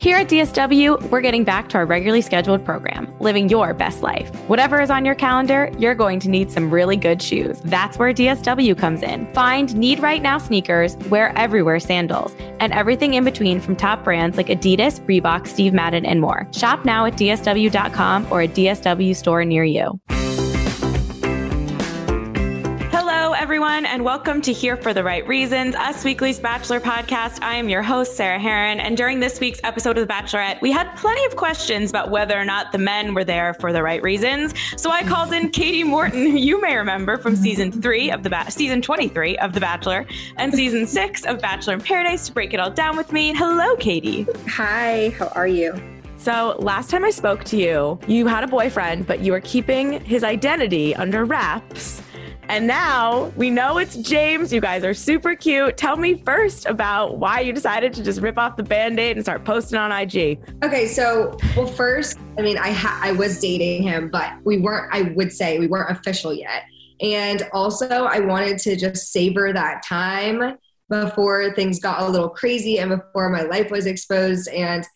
Here at DSW, we're getting back to our regularly scheduled program, living your best life. Whatever is on your calendar, you're going to need some really good shoes. That's where DSW comes in. Find Need Right Now sneakers, wear everywhere sandals, and everything in between from top brands like Adidas, Reebok, Steve Madden, and more. Shop now at DSW.com or a DSW store near you. Everyone, and welcome to Here for the Right Reasons, Us Weekly's Bachelor podcast. I am your host, Sarah Herron, and during this week's episode of The Bachelorette, we had plenty of questions about whether or not the men were there for the right reasons. So I called in Katie Morton, who you may remember from season three of the ba- season 23 of The Bachelor and season six of Bachelor in Paradise to break it all down with me. Hello, Katie. Hi, how are you? So, last time I spoke to you, you had a boyfriend, but you were keeping his identity under wraps. And now we know it's James. You guys are super cute. Tell me first about why you decided to just rip off the band aid and start posting on IG. Okay, so well, first, I mean, I ha- I was dating him, but we weren't. I would say we weren't official yet. And also, I wanted to just savor that time before things got a little crazy and before my life was exposed. And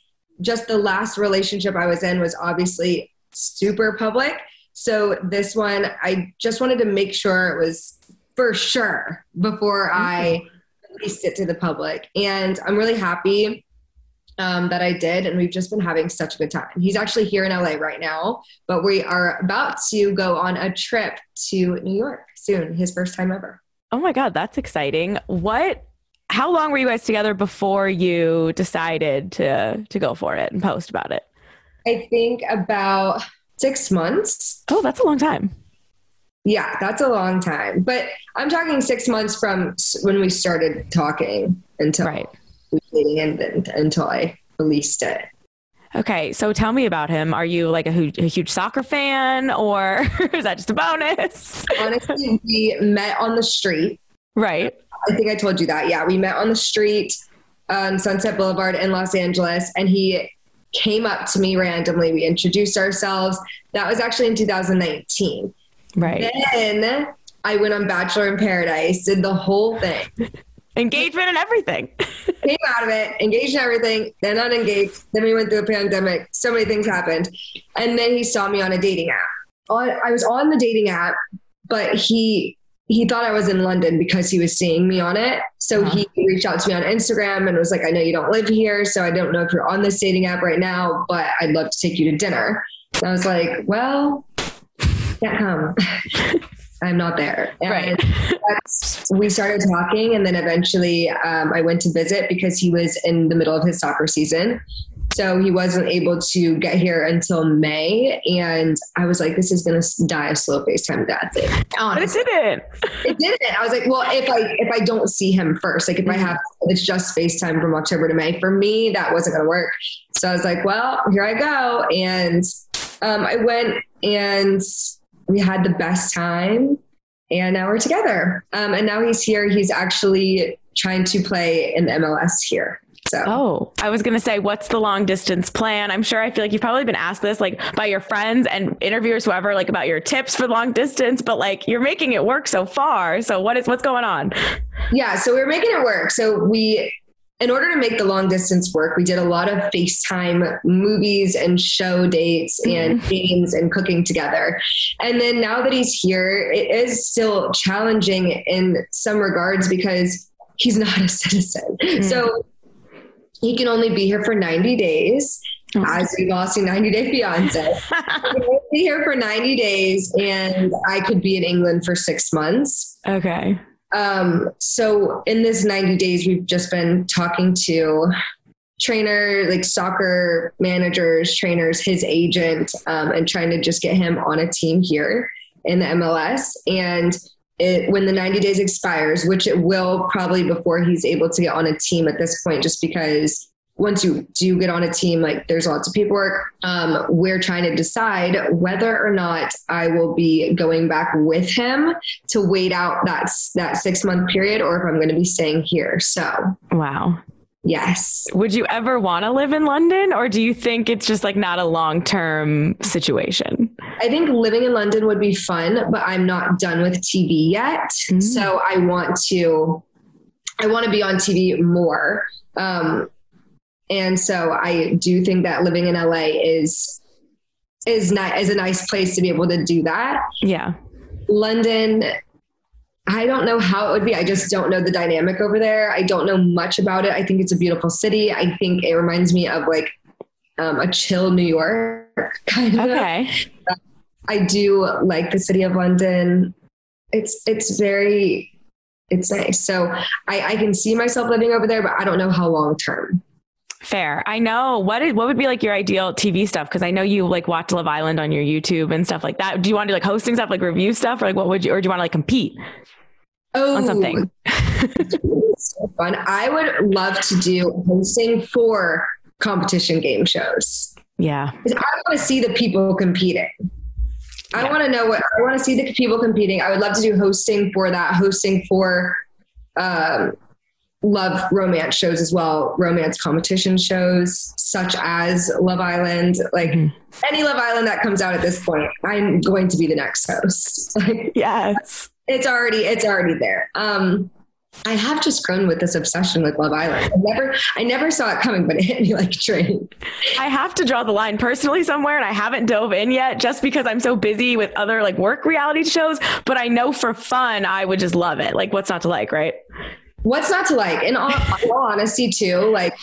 just the last relationship I was in was obviously super public. So this one, I just wanted to make sure it was for sure before I released it to the public. And I'm really happy um, that I did. And we've just been having such a good time. He's actually here in LA right now, but we are about to go on a trip to New York soon, his first time ever. Oh my God, that's exciting. What how long were you guys together before you decided to to go for it and post about it? I think about six months. Oh, that's a long time. Yeah, that's a long time. But I'm talking six months from when we started talking until right. dating and until I released it. Okay, so tell me about him. Are you like a, huge, a huge soccer fan, or is that just a bonus? Honestly, we met on the street. Right. I think I told you that. Yeah, we met on the street on Sunset Boulevard in Los Angeles, and he came up to me randomly. We introduced ourselves. That was actually in 2019. Right. Then I went on Bachelor in Paradise, did the whole thing. Engagement and everything. Came out of it, engaged and everything, then unengaged. Then we went through a pandemic. So many things happened. And then he saw me on a dating app. I was on the dating app, but he he thought I was in London because he was seeing me on it. So uh-huh. he reached out to me on Instagram and was like, I know you don't live here, so I don't know if you're on this dating app right now, but I'd love to take you to dinner. And I was like, well, can't come. I'm not there. And right. we started talking, and then eventually um, I went to visit because he was in the middle of his soccer season. So he wasn't able to get here until May. And I was like, this is going to die a slow FaceTime death. But it didn't. It didn't. I was like, well, if I, if I don't see him first, like if I mm-hmm. have, it's just FaceTime from October to May for me, that wasn't going to work. So I was like, well, here I go. And um, I went and we had the best time and now we're together. Um, and now he's here. He's actually trying to play in MLS here. So. Oh, I was going to say, what's the long distance plan? I'm sure I feel like you've probably been asked this like by your friends and interviewers, whoever, like about your tips for long distance, but like you're making it work so far. So what is, what's going on? Yeah. So we're making it work. So we, in order to make the long distance work, we did a lot of FaceTime movies and show dates and mm-hmm. games and cooking together. And then now that he's here, it is still challenging in some regards because he's not a citizen. Mm-hmm. So he can only be here for 90 days. Oh. As we've all seen 90 Day Fiance. be here for 90 days and I could be in England for six months. Okay. Um, so in this 90 days, we've just been talking to trainer, like soccer managers, trainers, his agent, um, and trying to just get him on a team here in the MLS. And it, when the 90 days expires, which it will probably before he's able to get on a team at this point, just because once you do get on a team, like there's lots of paperwork. Um, we're trying to decide whether or not I will be going back with him to wait out that that six month period, or if I'm going to be staying here. So, wow. Yes. Would you ever want to live in London, or do you think it's just like not a long term situation? I think living in London would be fun, but I'm not done with TV yet. Mm-hmm. So I want to, I want to be on TV more. Um, and so I do think that living in LA is is not is a nice place to be able to do that. Yeah. London, I don't know how it would be. I just don't know the dynamic over there. I don't know much about it. I think it's a beautiful city. I think it reminds me of like um, a chill New York kind of. Okay. I do like the city of London. It's it's very it's nice. So I, I can see myself living over there, but I don't know how long term. Fair. I know. What is, what would be like your ideal TV stuff? Because I know you like watch Love Island on your YouTube and stuff like that. Do you want to do like hosting stuff, like review stuff, or like what would you, or do you want to like compete oh, on something? so fun. I would love to do hosting for competition game shows. Yeah. I want to see the people competing. I want to know what I want to see the people competing. I would love to do hosting for that, hosting for um, love romance shows as well, romance competition shows such as Love Island, like mm. any Love Island that comes out at this point, I'm going to be the next host. Like, yes. It's already it's already there. Um I have just grown with this obsession with Love Island. I never, I never saw it coming, but it hit me like a train. I have to draw the line personally somewhere, and I haven't dove in yet, just because I'm so busy with other like work reality shows. But I know for fun, I would just love it. Like, what's not to like, right? what's not to like? In all, in all honesty, too, like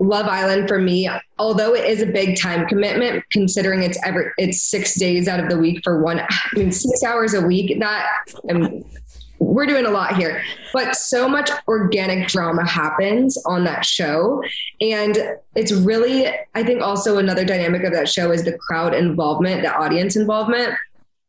Love Island for me, although it is a big time commitment, considering it's ever it's six days out of the week for one. I mean, six hours a week. That I mean, we're doing a lot here, but so much organic drama happens on that show, and it's really I think also another dynamic of that show is the crowd involvement, the audience involvement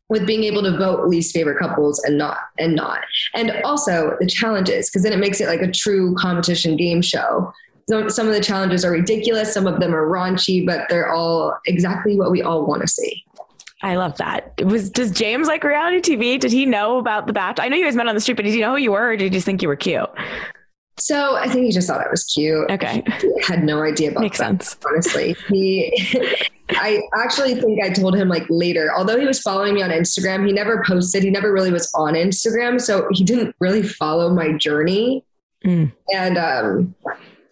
with being able to vote least favorite couples and not and not and also the challenges because then it makes it like a true competition game show so some of the challenges are ridiculous some of them are raunchy but they're all exactly what we all want to see I love that. Was does James like reality TV? Did he know about the batch? I know you guys met on the street, but did he know who you were, or did he just think you were cute? So I think he just thought I was cute. Okay. He had no idea about Makes that, sense. Honestly, he. I actually think I told him like later. Although he was following me on Instagram, he never posted. He never really was on Instagram, so he didn't really follow my journey. Mm. And um,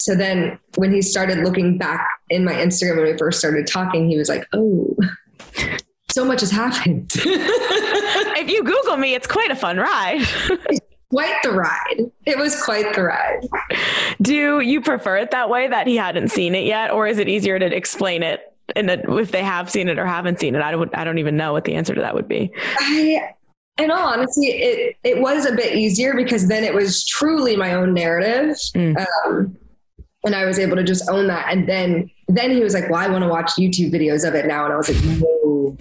so then when he started looking back in my Instagram when we first started talking, he was like, "Oh." So much has happened. if you Google me, it's quite a fun ride quite the ride. It was quite the ride. Do you prefer it that way that he hadn't seen it yet, or is it easier to explain it? And if they have seen it or haven't seen it, I don't. I don't even know what the answer to that would be. I, in all honesty, it it was a bit easier because then it was truly my own narrative, mm. um, and I was able to just own that. And then then he was like, "Well, I want to watch YouTube videos of it now," and I was like, "No,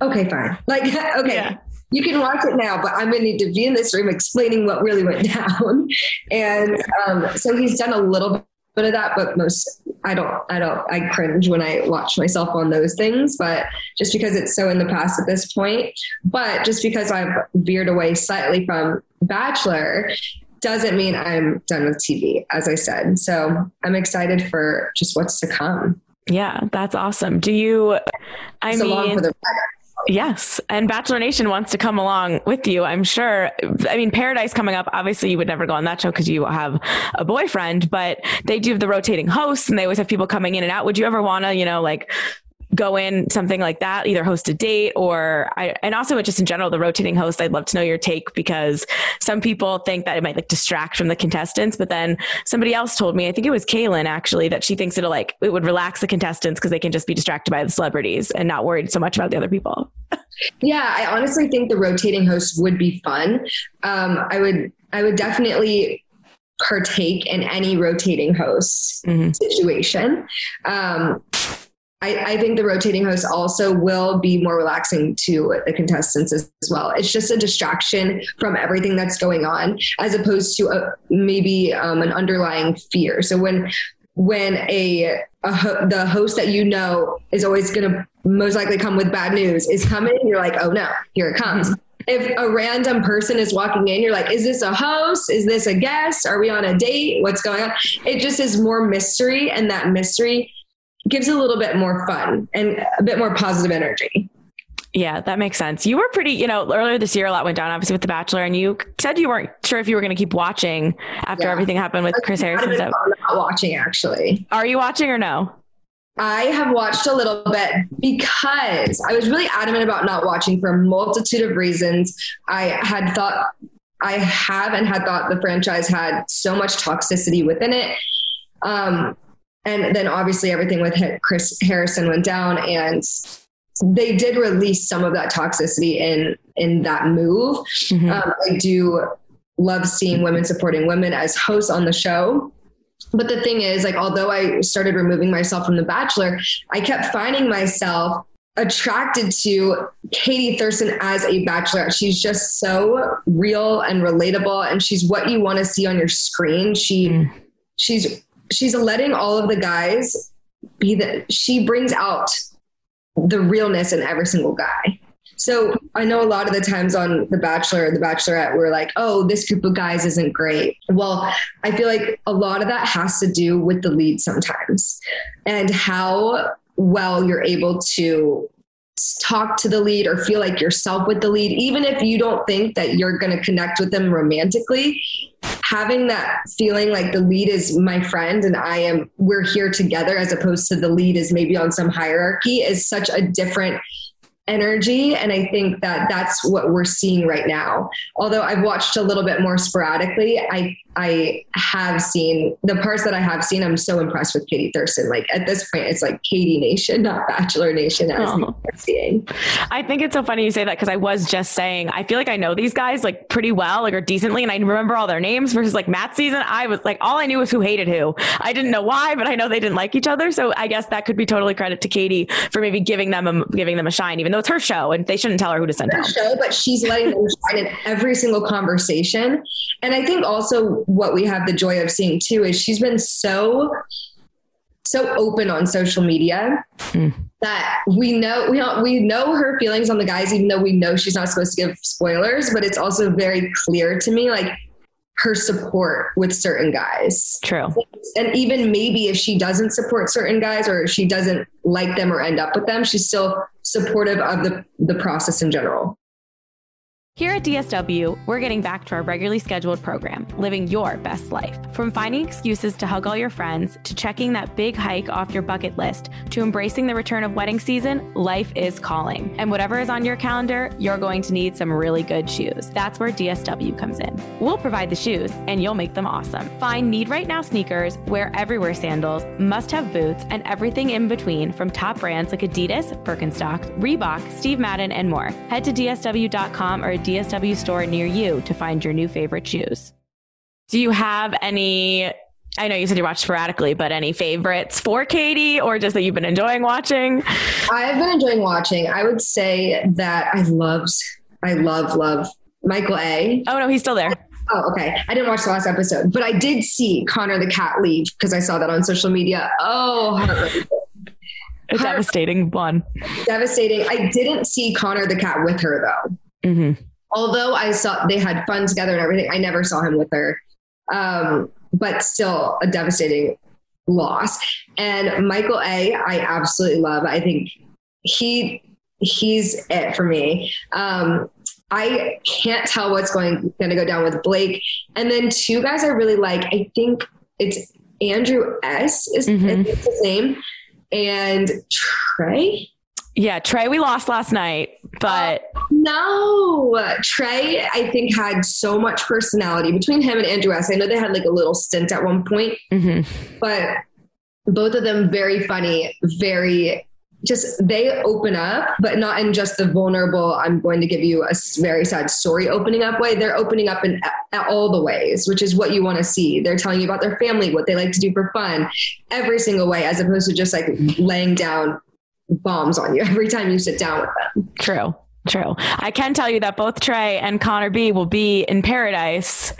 okay, fine. Like, okay." Yeah you can watch it now, but I'm going to need to be in this room explaining what really went down. And um, so he's done a little bit of that, but most I don't, I don't, I cringe when I watch myself on those things, but just because it's so in the past at this point, but just because I've veered away slightly from Bachelor doesn't mean I'm done with TV, as I said. So I'm excited for just what's to come. Yeah, that's awesome. Do you, I so mean, Yes. And Bachelor Nation wants to come along with you, I'm sure. I mean, Paradise coming up, obviously you would never go on that show because you have a boyfriend, but they do have the rotating hosts and they always have people coming in and out. Would you ever want to, you know, like go in something like that, either host a date or I, and also just in general, the rotating host, I'd love to know your take because some people think that it might like distract from the contestants, but then somebody else told me, I think it was Kaylin actually, that she thinks it'll like, it would relax the contestants because they can just be distracted by the celebrities and not worried so much about the other people. yeah, I honestly think the rotating host would be fun. Um, I would, I would definitely partake in any rotating host mm-hmm. situation. Um, I, I, think the rotating host also will be more relaxing to the contestants as, as, well. It's just a distraction from everything that's going on, as opposed to a, maybe um, an underlying fear. So when when a, a ho- the host that you know is always going to most likely come with bad news is coming, you're like, oh no, here it comes. If a random person is walking in, you're like, is this a host? Is this a guest? Are we on a date? What's going on? It just is more mystery, and that mystery gives a little bit more fun and a bit more positive energy. Yeah, that makes sense. You were pretty, you know, earlier this year, a lot went down, obviously, with The Bachelor, and you said you weren't sure if you were going to keep watching after yeah. everything happened with Chris Harrison. So, not watching, actually. Are you watching or no? I have watched a little bit because I was really adamant about not watching for a multitude of reasons. I had thought, I have and had thought the franchise had so much toxicity within it. Um, and then obviously everything with Chris Harrison went down and they did release some of that toxicity in in that move. Mm-hmm. Um, I do love seeing women supporting women as hosts on the show. But the thing is, like, although I started removing myself from The Bachelor, I kept finding myself attracted to Katie Thurston as a bachelorette. She's just so real and relatable, and she's what you want to see on your screen. She, mm. she's she's letting all of the guys be that she brings out the realness in every single guy. So I know a lot of the times on The Bachelor, The Bachelorette, we're like, oh, this group of guys isn't great. Well, I feel like a lot of that has to do with the lead sometimes and how well you're able to talk to the lead or feel like yourself with the lead, even if you don't think that you're going to connect with them romantically, having that feeling like the lead is my friend and I am, we're here together as opposed to the lead is maybe on some hierarchy is such a different energy. And I think that that's what we're seeing right now. Although I've watched a little bit more sporadically, I I have seen the parts that I have seen. I'm so impressed with Katie Thurston. Like at this point, it's like Katie Nation, not Bachelor Nation, as oh. seeing. I think it's so funny you say that because I was just saying I feel like I know these guys like pretty well, like or decently, and I remember all their names. Versus like Matt season, I was like all I knew was who hated who. I didn't know why, but I know they didn't like each other. So I guess that could be totally credit to Katie for maybe giving them a, giving them a shine, even though it's her show and they shouldn't tell her who to send her show. But she's letting them shine in every single conversation, and I think also what we have the joy of seeing too is she's been so so open on social media mm. that we know we don't, we know her feelings on the guys even though we know she's not supposed to give spoilers but it's also very clear to me like her support with certain guys. True. And even maybe if she doesn't support certain guys or she doesn't like them or end up with them she's still supportive of the the process in general here at DSW, we're getting back to our regularly scheduled program, Living Your Best Life. From finding excuses to hug all your friends, to checking that big hike off your bucket list, to embracing the return of wedding season, life is calling. And whatever is on your calendar, you're going to need some really good shoes. That's where DSW comes in. We'll provide the shoes, and you'll make them awesome. Find Need Right Now sneakers, Wear Everywhere sandals, must have boots, and everything in between from top brands like Adidas, Birkenstock, Reebok, Steve Madden, and more. Head to DSW.com or DSW store near you to find your new favorite shoes. Do you have any? I know you said you watch sporadically, but any favorites for Katie or just that you've been enjoying watching? I've been enjoying watching. I would say that I loved, I love, love Michael A. Oh, no, he's still there. Oh, okay. I didn't watch the last episode, but I did see Connor the cat leave because I saw that on social media. Oh, a devastating one. Devastating. I didn't see Connor the cat with her though. Mm-hmm although I saw they had fun together and everything, I never saw him with her. Um, but still a devastating loss. And Michael A, I absolutely love. I think he he's it for me. Um, I can't tell what's going going to go down with Blake. And then two guys I really like. I think it's Andrew S. is, mm-hmm. is his name, and Trey. Yeah, Trey, we lost last night, but uh, no, Trey, I think had so much personality between him and Andrew S. I know they had like a little stint at one point, mm-hmm. but both of them very funny, very just they open up, but not in just the vulnerable, I'm going to give you a very sad story opening up way. They're opening up in all the ways, which is what you want to see. They're telling you about their family, what they like to do for fun, every single way, as opposed to just like laying down bombs on you every time you sit down with them. True. True. I can tell you that both Trey and Connor B will be in paradise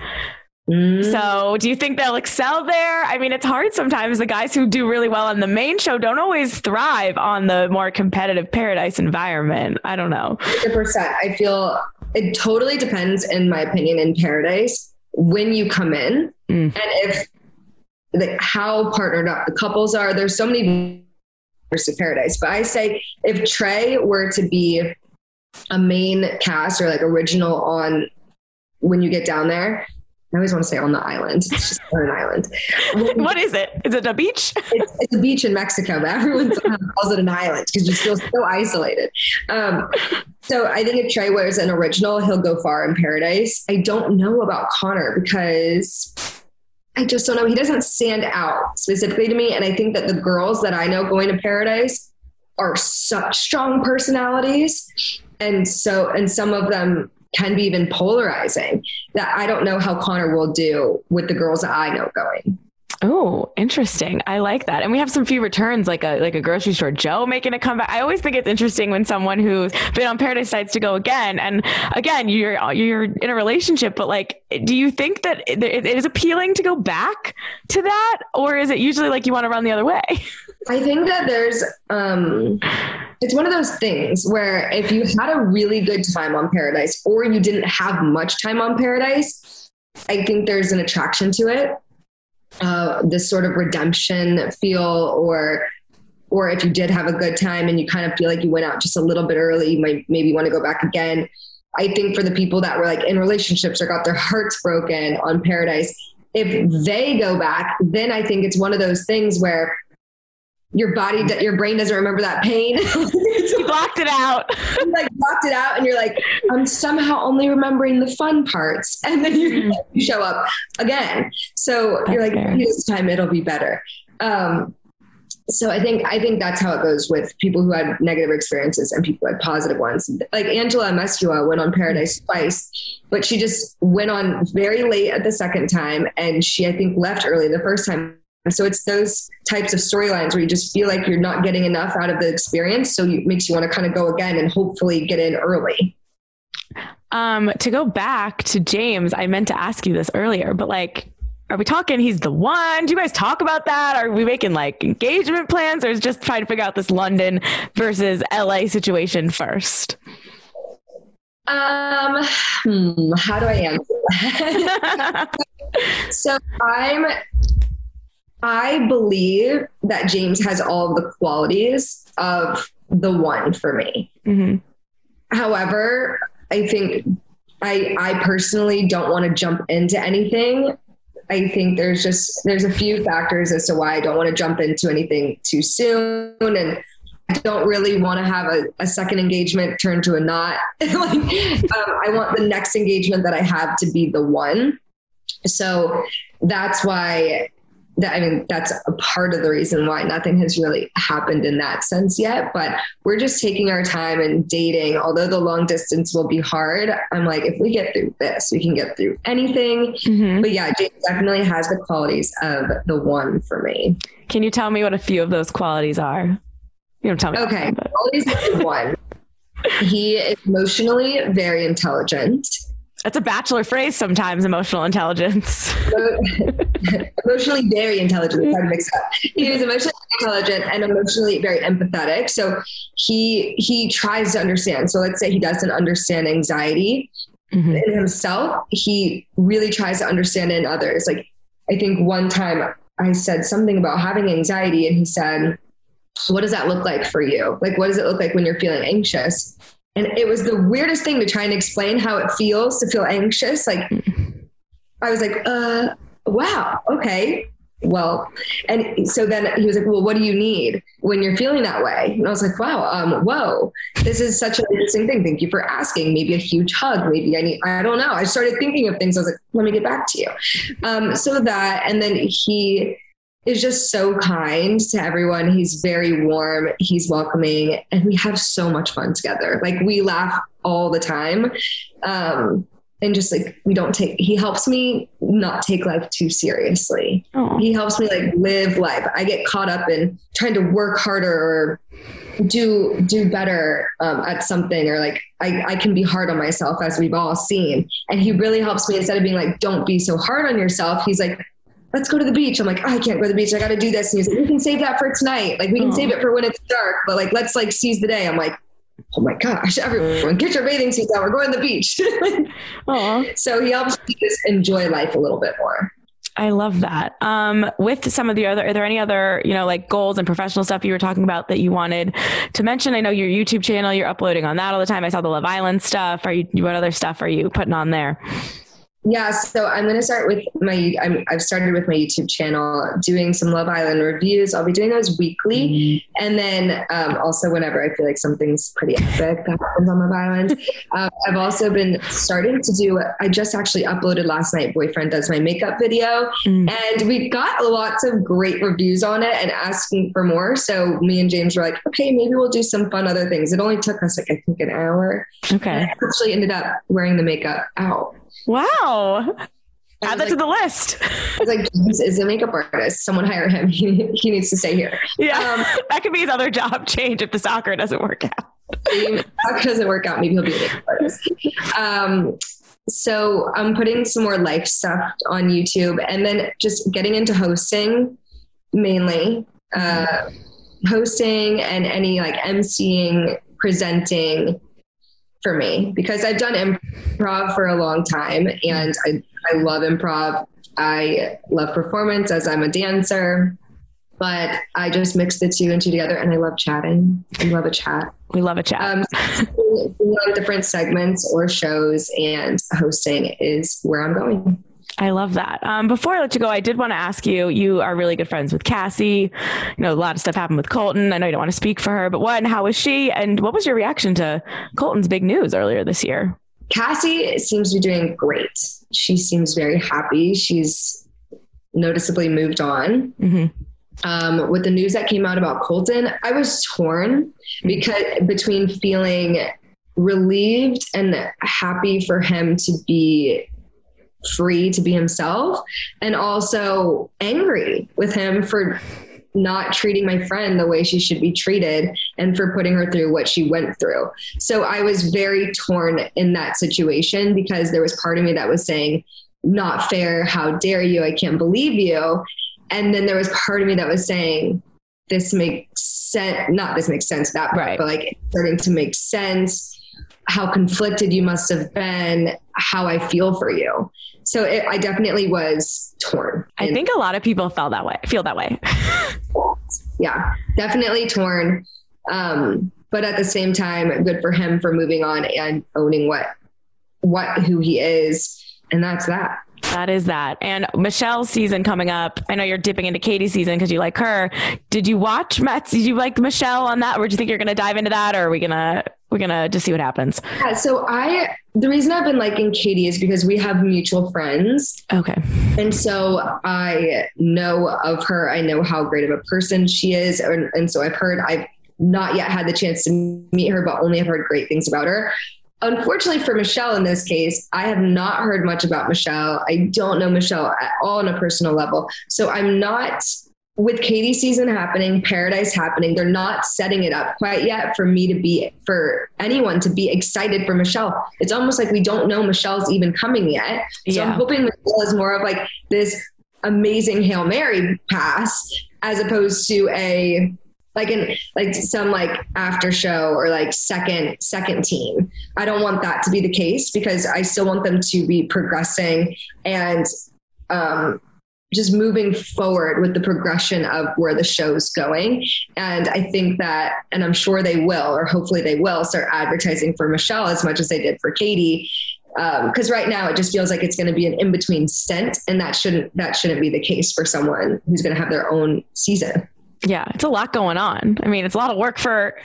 Mm. So, do you think they'll excel there? I mean, it's hard sometimes. The guys who do really well on the main show don't always thrive on the more competitive paradise environment. I don't know. 100%. I feel it totally depends, in my opinion, in paradise when you come in mm. and if like how partnered up the couples are. There's so many to paradise, but I say if Trey were to be a main cast or like original on when you get down there, I always want to say on the island. It's just an island. what is it? Is it a beach? It's, it's a beach in Mexico, but everyone calls it an island because you feel so isolated. Um, so I think if Trey wears an original, he'll go far in paradise. I don't know about Connor because I just don't know. He doesn't stand out specifically to me. And I think that the girls that I know going to paradise are such strong personalities. And so, and some of them can be even polarizing that I don't know how Connor will do with the girls that I know going. Oh, interesting. I like that. And we have some few returns, like a like a grocery store Joe making a comeback. I always think it's interesting when someone who's been on Paradise decides to go again. And again, you're you're in a relationship, but like, do you think that it, is appealing to go back to that, or is it usually like you want to run the other way? I think that there's um it's one of those things where if you had a really good time on Paradise or you didn't have much time on Paradise, I think there's an attraction to it uh, this sort of redemption feel or or if you did have a good time and you kind of feel like you went out just a little bit early you might maybe want to go back again. I think for the people that were like in relationships or got their hearts broken on paradise if they go back then i think it's one of those things where your body, that your brain doesn't remember that pain. you blocked it out. you like blocked it out, and you're like, I'm somehow only remembering the fun parts, and then you, mm. you show up again. So that's you're like, fair. this time it'll be better. Um, so I think I think that's how it goes with people who had negative experiences and people who had positive ones. Like Angela Amezcua went on Paradise twice, but she just went on very late at the second time, and she I think left early the first time so it's those types of storylines where you just feel like you're not getting enough out of the experience. So it makes you want to kind of go again and hopefully get in early. Um, to go back to James, I meant to ask you this earlier, but like, are we talking he's the one? Do you guys talk about that? Are we making like engagement plans or is just trying to figure out this London versus LA situation first? Um, hmm, how do I answer that? so I'm I believe that James has all the qualities of the one for me. Mm-hmm. However, I think I I personally don't want to jump into anything. I think there's just there's a few factors as to why I don't want to jump into anything too soon and I don't really want to have a, a second engagement turn to a knot. like, um, I want the next engagement that I have to be the one. So that's why that, I mean, that's a part of the reason why nothing has really happened in that sense yet. But we're just taking our time and dating. Although the long distance will be hard, I'm like, if we get through this, we can get through anything. Mm-hmm. But yeah, James definitely has the qualities of the one for me. Can you tell me what a few of those qualities are? You don't tell me. Okay, qualities of one. He is emotionally very intelligent. That's a bachelor phrase sometimes, emotional intelligence. emotionally very intelligent. Hard to mix up. He was emotionally intelligent and emotionally very empathetic. So he he tries to understand. So let's say he doesn't understand anxiety mm-hmm. in himself. He really tries to understand in others. Like I think one time I said something about having anxiety, and he said, what does that look like for you? Like, what does it look like when you're feeling anxious? And it was the weirdest thing to try and explain how it feels to feel anxious. Like, I was like, uh, wow, okay. Well and so then he was like well what do you need when you're feeling that way? And i was like wow um whoa this is such an interesting thing. Thank you for asking. Maybe a huge hug. Maybe i need i don't know. I started thinking of things. I was like let me get back to you. Um so that and then he is just so kind to everyone. He's very warm. He's welcoming. And we have so much fun together. Like we laugh all the time. Um and just like we don't take he helps me not take life too seriously. Aww. he helps me like live life. I get caught up in trying to work harder or do do better um, at something or like I, I can be hard on myself as we've all seen. And he really helps me. Instead of being like don't be so hard on yourself he's like let's go to the beach i'm like oh, i can't go to the beach i gotta do this and he's like we can save that for tonight like we can Aww. save it for when it's dark but like let's like seize the day i'm like oh my gosh, everyone get your bathing suits on. We're going to the beach. so he helps me just enjoy life a little bit more. I love that. Um, with some of the other, are there any other, you know, like goals and professional stuff you were talking about that you wanted to mention? I know your YouTube channel, you're uploading on that all the time. I saw the Love Island stuff. Are you, what other stuff are you putting on there? Yeah, so I'm going to start with my. i have started with my YouTube channel doing some Love Island reviews. I'll be doing those weekly, mm-hmm. and then um, also whenever I feel like something's pretty epic that happens on Love Island. Um, I've also been starting to do. I just actually uploaded last night. Boyfriend does my makeup video, mm. and we got lots of great reviews on it and asking for more. So me and James were like, okay, maybe we'll do some fun other things. It only took us like I think an hour. Okay, I actually ended up wearing the makeup out. Wow. Add that like, to the list. Like, James is a makeup artist. Someone hire him. He, he needs to stay here. Yeah. Um, that could be his other job change if the soccer doesn't work out. if soccer doesn't work out, maybe he'll be a makeup artist. Um, so I'm putting some more life stuff on YouTube and then just getting into hosting mainly. Uh, hosting and any like emceeing, presenting, for me because I've done improv for a long time and I, I love improv. I love performance as I'm a dancer, but I just mix the two and two together and I love chatting. I love a chat. We love a chat. Um, different segments or shows and hosting is where I'm going. I love that. Um, before I let you go, I did want to ask you. You are really good friends with Cassie. You know, a lot of stuff happened with Colton. I know you don't want to speak for her, but one, how was she? And what was your reaction to Colton's big news earlier this year? Cassie seems to be doing great. She seems very happy. She's noticeably moved on. Mm-hmm. Um, with the news that came out about Colton, I was torn because between feeling relieved and happy for him to be free to be himself and also angry with him for not treating my friend the way she should be treated and for putting her through what she went through. So I was very torn in that situation because there was part of me that was saying, not fair. How dare you? I can't believe you. And then there was part of me that was saying, this makes sense. Not this makes sense, that part, right. but like starting to make sense. How conflicted you must have been, how I feel for you so it, I definitely was torn. I think a lot of people felt that way, feel that way. yeah, definitely torn. Um, but at the same time, good for him for moving on and owning what, what, who he is. And that's that. That is that. And Michelle's season coming up. I know you're dipping into Katie's season because you like her. Did you watch Matt's? Did you like Michelle on that? Or do you think you're going to dive into that? Or are we going to, we're going to just see what happens? Yeah. So I, the reason I've been liking Katie is because we have mutual friends. Okay. And so I know of her. I know how great of a person she is. And, and so I've heard, I've not yet had the chance to meet her, but only have heard great things about her unfortunately for Michelle in this case, I have not heard much about Michelle. I don't know Michelle at all on a personal level. So I'm not with Katie season happening, Paradise happening, they're not setting it up quite yet for me to be for anyone to be excited for Michelle. It's almost like we don't know Michelle's even coming yet. So yeah. I'm hoping Michelle is more of like this amazing Hail Mary pass as opposed to a like in like some like after show or like second second team i don't want that to be the case because i still want them to be progressing and um just moving forward with the progression of where the show's going. And I think that, and I'm sure they will, or hopefully they will, start advertising for Michelle as much as they did for Katie. Because um, right now it just feels like it's going to be an in between stint, and that shouldn't that shouldn't be the case for someone who's going to have their own season. Yeah, it's a lot going on. I mean, it's a lot of work for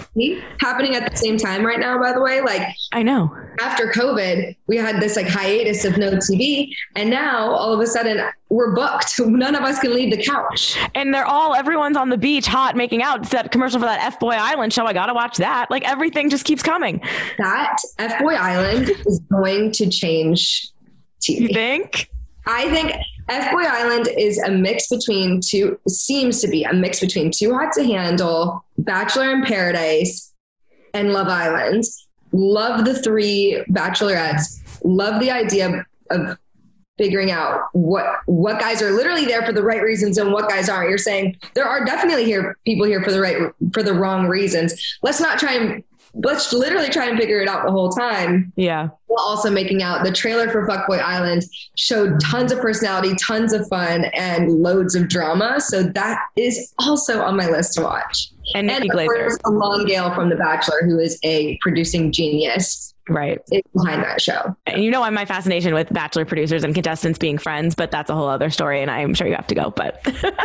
happening at the same time right now, by the way. Like, I know after COVID, we had this like hiatus of no TV, and now all of a sudden we're booked. None of us can leave the couch. And they're all, everyone's on the beach, hot, making out. It's that commercial for that F Boy Island show. I got to watch that. Like, everything just keeps coming. That F Boy Island is going to change TV. You think? I think F Boy Island is a mix between two, seems to be a mix between Too Hot to Handle, Bachelor in Paradise, and Love Island. Love the three bachelorettes. Love the idea of figuring out what what guys are literally there for the right reasons and what guys aren't. You're saying there are definitely here people here for the right for the wrong reasons. Let's not try and let's literally trying to figure it out the whole time. Yeah. While also making out the trailer for Fuckboy Island showed tons of personality, tons of fun, and loads of drama. So that is also on my list to watch. And Nikki and Glaser. Elan Gale from The Bachelor, who is a producing genius right behind that show. And you know, why my fascination with Bachelor producers and contestants being friends, but that's a whole other story, and I'm sure you have to go. But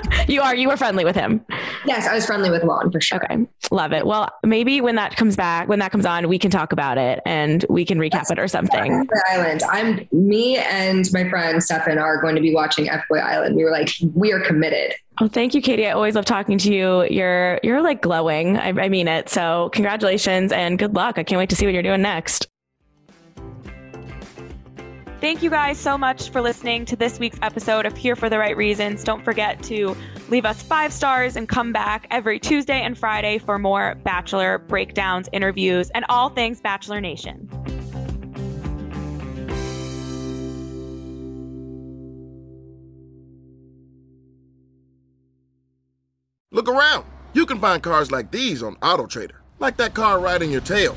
you are you were friendly with him. Yes, I was friendly with Lon for sure. Okay, love it. Well, maybe when that comes back, when that comes on, we can talk about it and we can recap that's it or something. Island. I'm me and my friend Stefan are going to be watching F Boy Island. We were like, we are committed. Oh, thank you, Katie. I always love talking to you. You're you're like glowing. I, I mean it. So congratulations and good luck. I can't wait to see what you're doing next. Thank you guys so much for listening to this week's episode of Here for the Right Reasons. Don't forget to leave us five stars and come back every Tuesday and Friday for more Bachelor breakdowns, interviews, and all things Bachelor Nation. Look around. You can find cars like these on AutoTrader, like that car riding your tail.